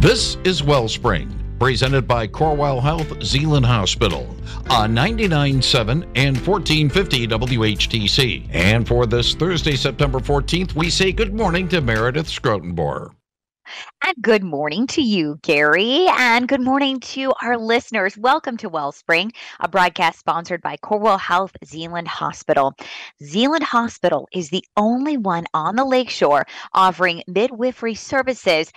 This is Wellspring, presented by Corewell Health Zeeland Hospital on 99.7 and 1450 WHTC. And for this Thursday, September 14th, we say good morning to Meredith Schrotenboer. And good morning to you, Gary, and good morning to our listeners. Welcome to Wellspring, a broadcast sponsored by Corewell Health Zeeland Hospital. Zeeland Hospital is the only one on the lakeshore offering midwifery services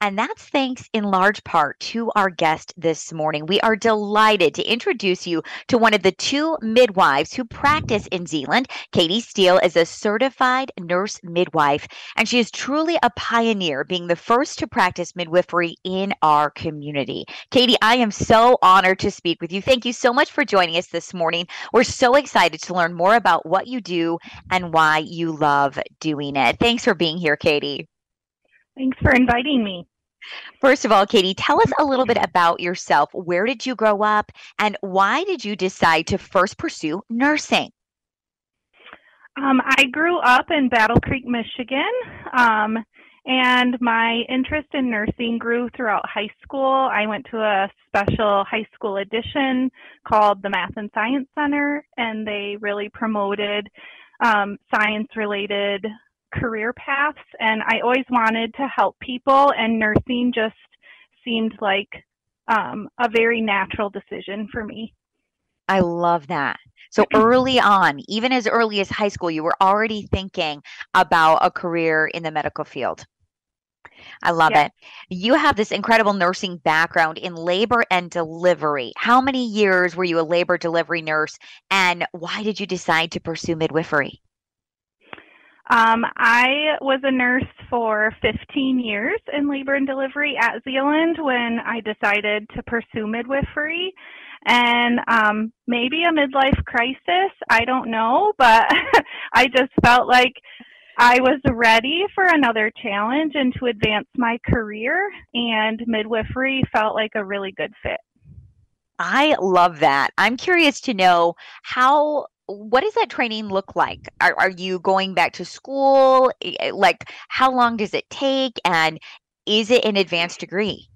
and that's thanks in large part to our guest this morning. We are delighted to introduce you to one of the two midwives who practice in Zeeland. Katie Steele is a certified nurse midwife, and she is truly a pioneer, being the first to practice midwifery in our community. Katie, I am so honored to speak with you. Thank you so much for joining us this morning. We're so excited to learn more about what you do and why you love doing it. Thanks for being here, Katie. Thanks for inviting me. First of all, Katie, tell us a little bit about yourself. Where did you grow up and why did you decide to first pursue nursing? Um, I grew up in Battle Creek, Michigan, um, and my interest in nursing grew throughout high school. I went to a special high school edition called the Math and Science Center, and they really promoted um, science related career paths and I always wanted to help people and nursing just seemed like um, a very natural decision for me. I love that. So early on, even as early as high school, you were already thinking about a career in the medical field. I love yeah. it. You have this incredible nursing background in labor and delivery. How many years were you a labor delivery nurse and why did you decide to pursue midwifery? Um, I was a nurse for 15 years in labor and delivery at Zeeland when I decided to pursue midwifery. And um, maybe a midlife crisis, I don't know, but I just felt like I was ready for another challenge and to advance my career, and midwifery felt like a really good fit. I love that. I'm curious to know how what does that training look like? Are, are you going back to school? Like, how long does it take? And is it an advanced degree?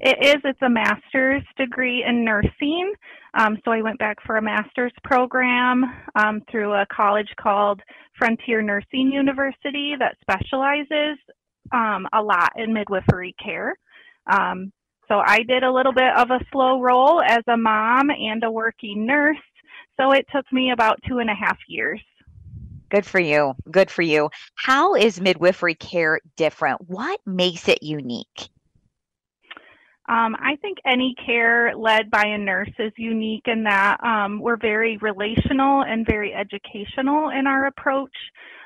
It is. It's a master's degree in nursing. Um, so I went back for a master's program um, through a college called Frontier Nursing University that specializes um, a lot in midwifery care. Um, so I did a little bit of a slow roll as a mom and a working nurse so it took me about two and a half years. Good for you. Good for you. How is midwifery care different? What makes it unique? Um, I think any care led by a nurse is unique in that um, we're very relational and very educational in our approach,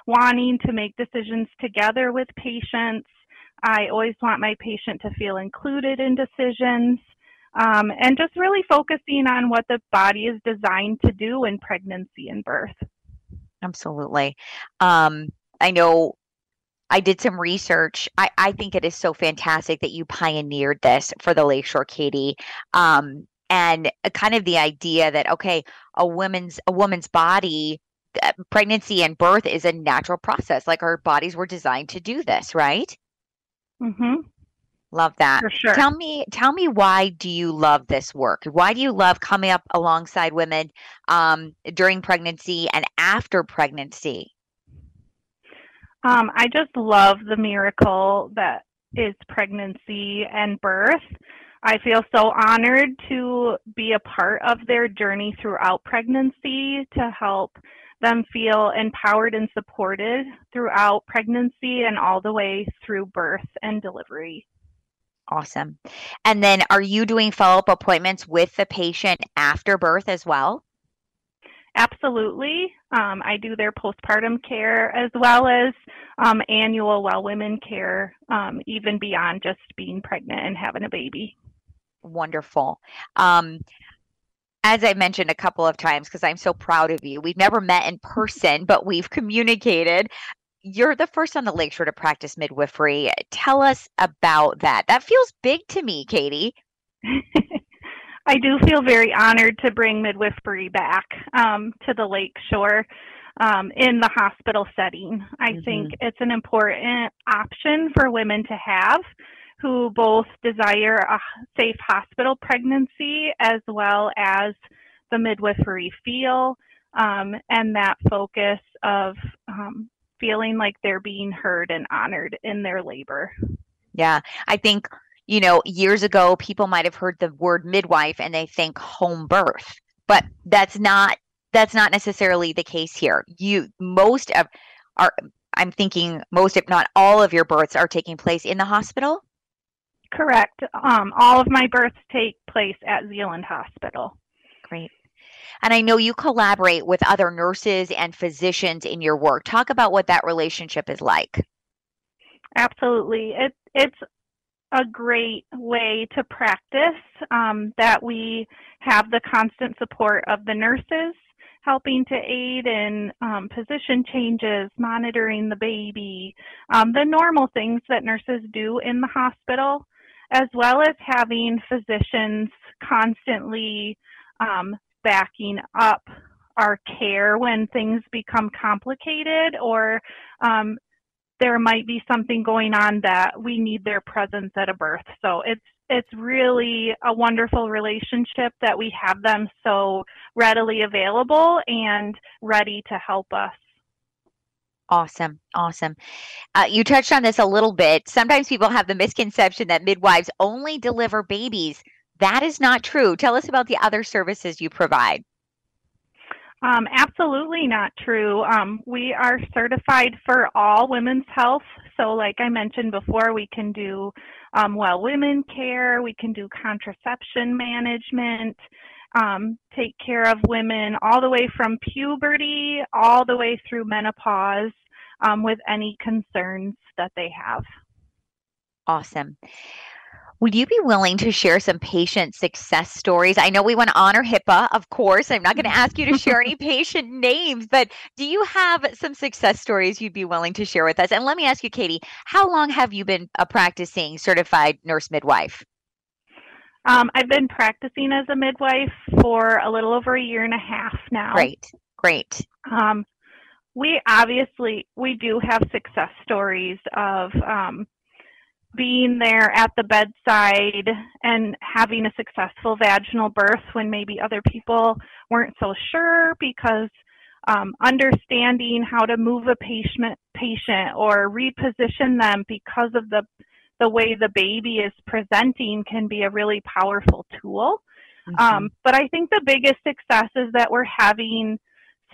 wanting to make decisions together with patients. I always want my patient to feel included in decisions um, and just really focusing on what the body is designed to do in pregnancy and birth. Absolutely. Um, I know I did some research. I, I think it is so fantastic that you pioneered this for the Lakeshore Katie. Um, and kind of the idea that okay, a woman's a woman's body uh, pregnancy and birth is a natural process. Like our bodies were designed to do this, right? Mhm. Love that. For sure. Tell me, tell me why do you love this work? Why do you love coming up alongside women um, during pregnancy and after pregnancy? Um, I just love the miracle that is pregnancy and birth. I feel so honored to be a part of their journey throughout pregnancy to help them feel empowered and supported throughout pregnancy and all the way through birth and delivery. Awesome. And then are you doing follow up appointments with the patient after birth as well? Absolutely. Um, I do their postpartum care as well as um, annual well women care, um, even beyond just being pregnant and having a baby. Wonderful. Um, as I mentioned a couple of times, because I'm so proud of you, we've never met in person, but we've communicated you're the first on the lakeshore to practice midwifery. Tell us about that. That feels big to me, Katie. I do feel very honored to bring midwifery back um, to the lakeshore um, in the hospital setting. I mm-hmm. think it's an important option for women to have who both desire a safe hospital pregnancy as well as the midwifery feel um, and that focus of um, feeling like they're being heard and honored in their labor. Yeah, I think, you know, years ago, people might have heard the word midwife and they think home birth, but that's not that's not necessarily the case here. You most of are I'm thinking most, if not all, of your births are taking place in the hospital. Correct. Um, all of my births take place at Zeeland Hospital. Great. And I know you collaborate with other nurses and physicians in your work. Talk about what that relationship is like. Absolutely. It, it's a great way to practice um, that we have the constant support of the nurses helping to aid in um, position changes, monitoring the baby, um, the normal things that nurses do in the hospital, as well as having physicians constantly um, backing up our care when things become complicated or um, there might be something going on that we need their presence at a birth. So it's it's really a wonderful relationship that we have them so readily available and ready to help us. Awesome. Awesome. Uh, you touched on this a little bit. Sometimes people have the misconception that midwives only deliver babies. That is not true. Tell us about the other services you provide. Um, absolutely not true. Um, we are certified for all women's health. So, like I mentioned before, we can do um, well women care, we can do contraception management, um, take care of women all the way from puberty all the way through menopause um, with any concerns that they have. Awesome. Would you be willing to share some patient success stories? I know we want to honor HIPAA, of course. I'm not going to ask you to share any patient names, but do you have some success stories you'd be willing to share with us? And let me ask you, Katie, how long have you been a practicing certified nurse midwife? Um, I've been practicing as a midwife for a little over a year and a half now. Great, great. Um, we obviously we do have success stories of um, being there at the bedside and having a successful vaginal birth when maybe other people weren't so sure because um, understanding how to move a patient patient or reposition them because of the the way the baby is presenting can be a really powerful tool. Mm-hmm. Um, but I think the biggest success is that we're having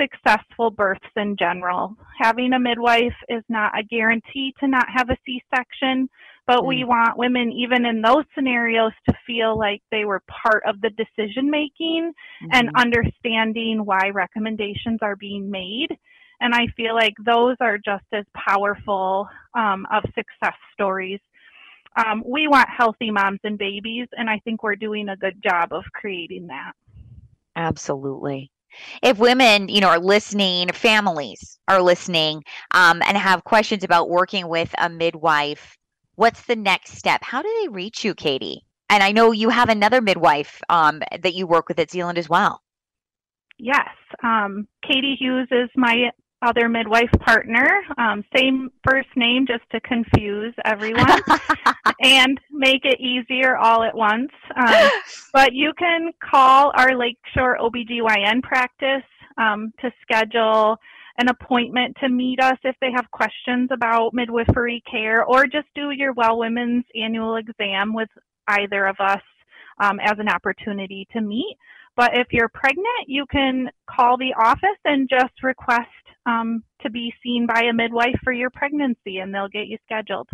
successful births in general. Having a midwife is not a guarantee to not have a C section, but we mm. want women, even in those scenarios, to feel like they were part of the decision making mm-hmm. and understanding why recommendations are being made. And I feel like those are just as powerful um, of success stories. Um, we want healthy moms and babies, and I think we're doing a good job of creating that. Absolutely if women you know are listening families are listening um, and have questions about working with a midwife what's the next step? How do they reach you, Katie? And I know you have another midwife um, that you work with at Zeeland as well. Yes. Um, Katie Hughes is my other midwife partner. Um, same first name just to confuse everyone and make it easier all at once. Um, but you can call our Lakeshore OBGYN practice um, to schedule an appointment to meet us if they have questions about midwifery care or just do your Well Women's annual exam with either of us um, as an opportunity to meet. But if you're pregnant, you can call the office and just request um, to be seen by a midwife for your pregnancy, and they'll get you scheduled.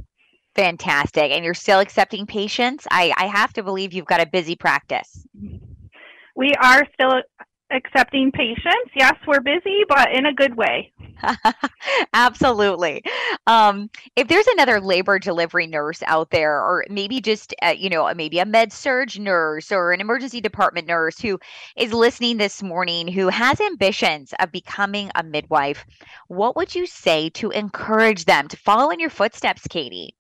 Fantastic. And you're still accepting patients? I, I have to believe you've got a busy practice. We are still accepting patients. Yes, we're busy, but in a good way. Absolutely. Um, if there's another labor delivery nurse out there, or maybe just uh, you know maybe a med surg nurse or an emergency department nurse who is listening this morning, who has ambitions of becoming a midwife, what would you say to encourage them to follow in your footsteps, Katie?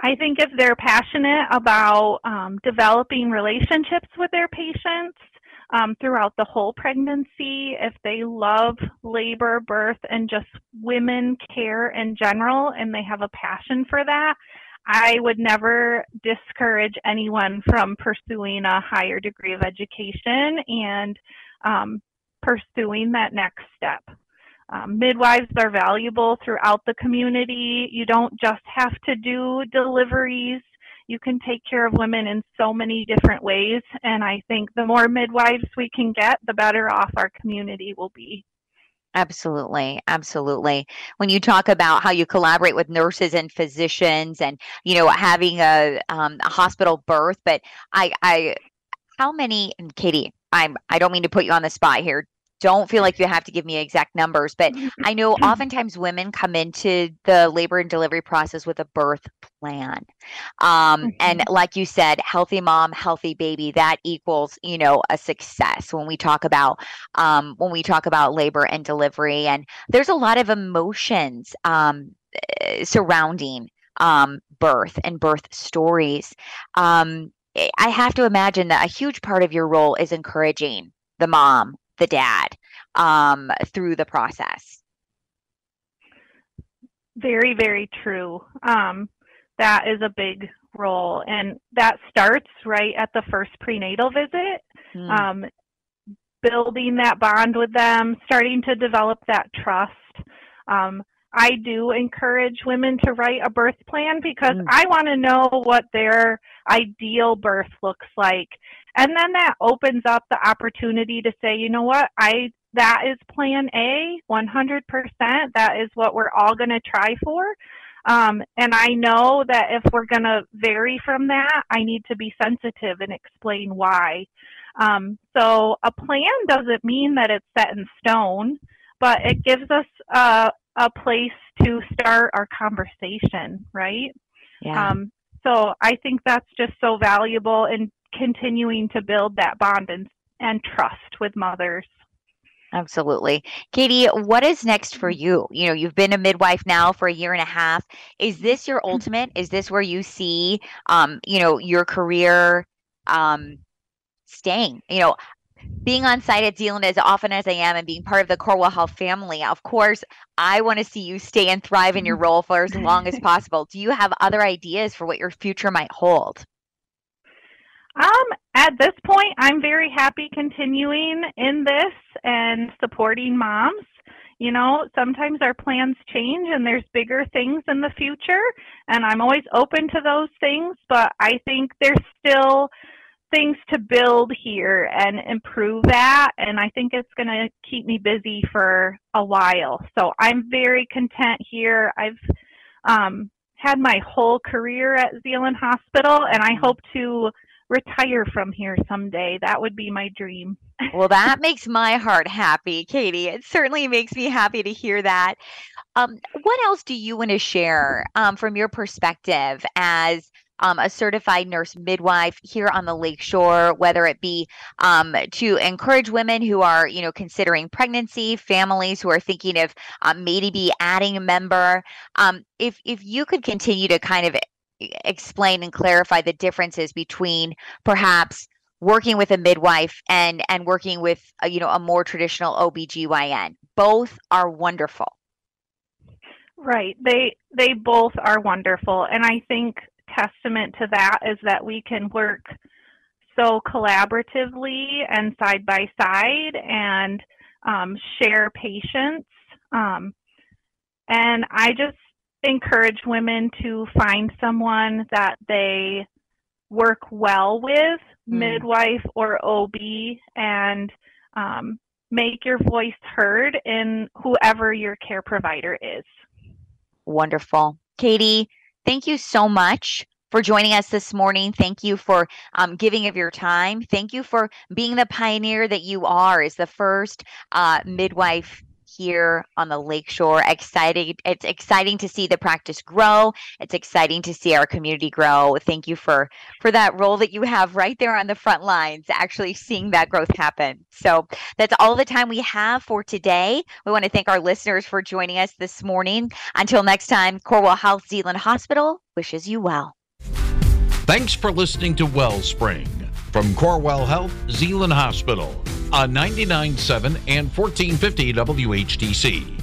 I think if they're passionate about um, developing relationships with their patients, um, throughout the whole pregnancy, if they love labor, birth, and just women care in general, and they have a passion for that, I would never discourage anyone from pursuing a higher degree of education and um, pursuing that next step. Um, midwives are valuable throughout the community. You don't just have to do deliveries. You can take care of women in so many different ways. And I think the more midwives we can get, the better off our community will be. Absolutely, absolutely. When you talk about how you collaborate with nurses and physicians, and you know having a, um, a hospital birth, but I, I, how many? And Katie, I'm I don't mean to put you on the spot here don't feel like you have to give me exact numbers, but I know oftentimes women come into the labor and delivery process with a birth plan. Um, mm-hmm. And like you said, healthy mom, healthy baby, that equals, you know, a success when we talk about um, when we talk about labor and delivery. And there's a lot of emotions um, eh, surrounding um, birth and birth stories. Um, I have to imagine that a huge part of your role is encouraging the mom the dad um, through the process. Very, very true. Um, that is a big role, and that starts right at the first prenatal visit. Mm. Um, building that bond with them, starting to develop that trust. Um, I do encourage women to write a birth plan because mm. I want to know what their ideal birth looks like. And then that opens up the opportunity to say, you know what, I that is plan A, 100%. That is what we're all going to try for. Um, and I know that if we're going to vary from that, I need to be sensitive and explain why. Um, so a plan doesn't mean that it's set in stone, but it gives us a, a place to start our conversation, right? Yeah. Um, so I think that's just so valuable in continuing to build that bond and, and trust with mothers. Absolutely. Katie, what is next for you? You know, you've been a midwife now for a year and a half. Is this your mm-hmm. ultimate? Is this where you see um, you know, your career um staying? You know, being on site at Zeeland as often as I am and being part of the Corewell Health family, of course, I want to see you stay and thrive in your mm-hmm. role for as long as possible. Do you have other ideas for what your future might hold? Um, at this point, I'm very happy continuing in this and supporting moms. You know, sometimes our plans change and there's bigger things in the future, and I'm always open to those things, but I think there's still things to build here and improve that, and I think it's going to keep me busy for a while. So I'm very content here. I've um, had my whole career at Zeeland Hospital, and I hope to retire from here someday. That would be my dream. well, that makes my heart happy, Katie. It certainly makes me happy to hear that. Um, what else do you want to share um, from your perspective as um, a certified nurse midwife here on the lakeshore, whether it be um, to encourage women who are, you know, considering pregnancy, families who are thinking of um, maybe adding a member. Um, if if you could continue to kind of explain and clarify the differences between perhaps working with a midwife and and working with a, you know a more traditional OBGYN both are wonderful. Right. They they both are wonderful. And i think testament to that is that we can work so collaboratively and side by side and um, share patients um, and i just encourage women to find someone that they work well with, mm. midwife or OB, and um, make your voice heard in whoever your care provider is. Wonderful. Katie, thank you so much for joining us this morning. Thank you for um, giving of your time. Thank you for being the pioneer that you are as the first uh, midwife here on the lakeshore. Exciting! It's exciting to see the practice grow. It's exciting to see our community grow. Thank you for for that role that you have right there on the front lines, actually seeing that growth happen. So that's all the time we have for today. We want to thank our listeners for joining us this morning. Until next time, Corewell Health Zeeland Hospital wishes you well. Thanks for listening to Wellspring from Corewell Health Zeeland Hospital on 99.7 and 1450 WHTC.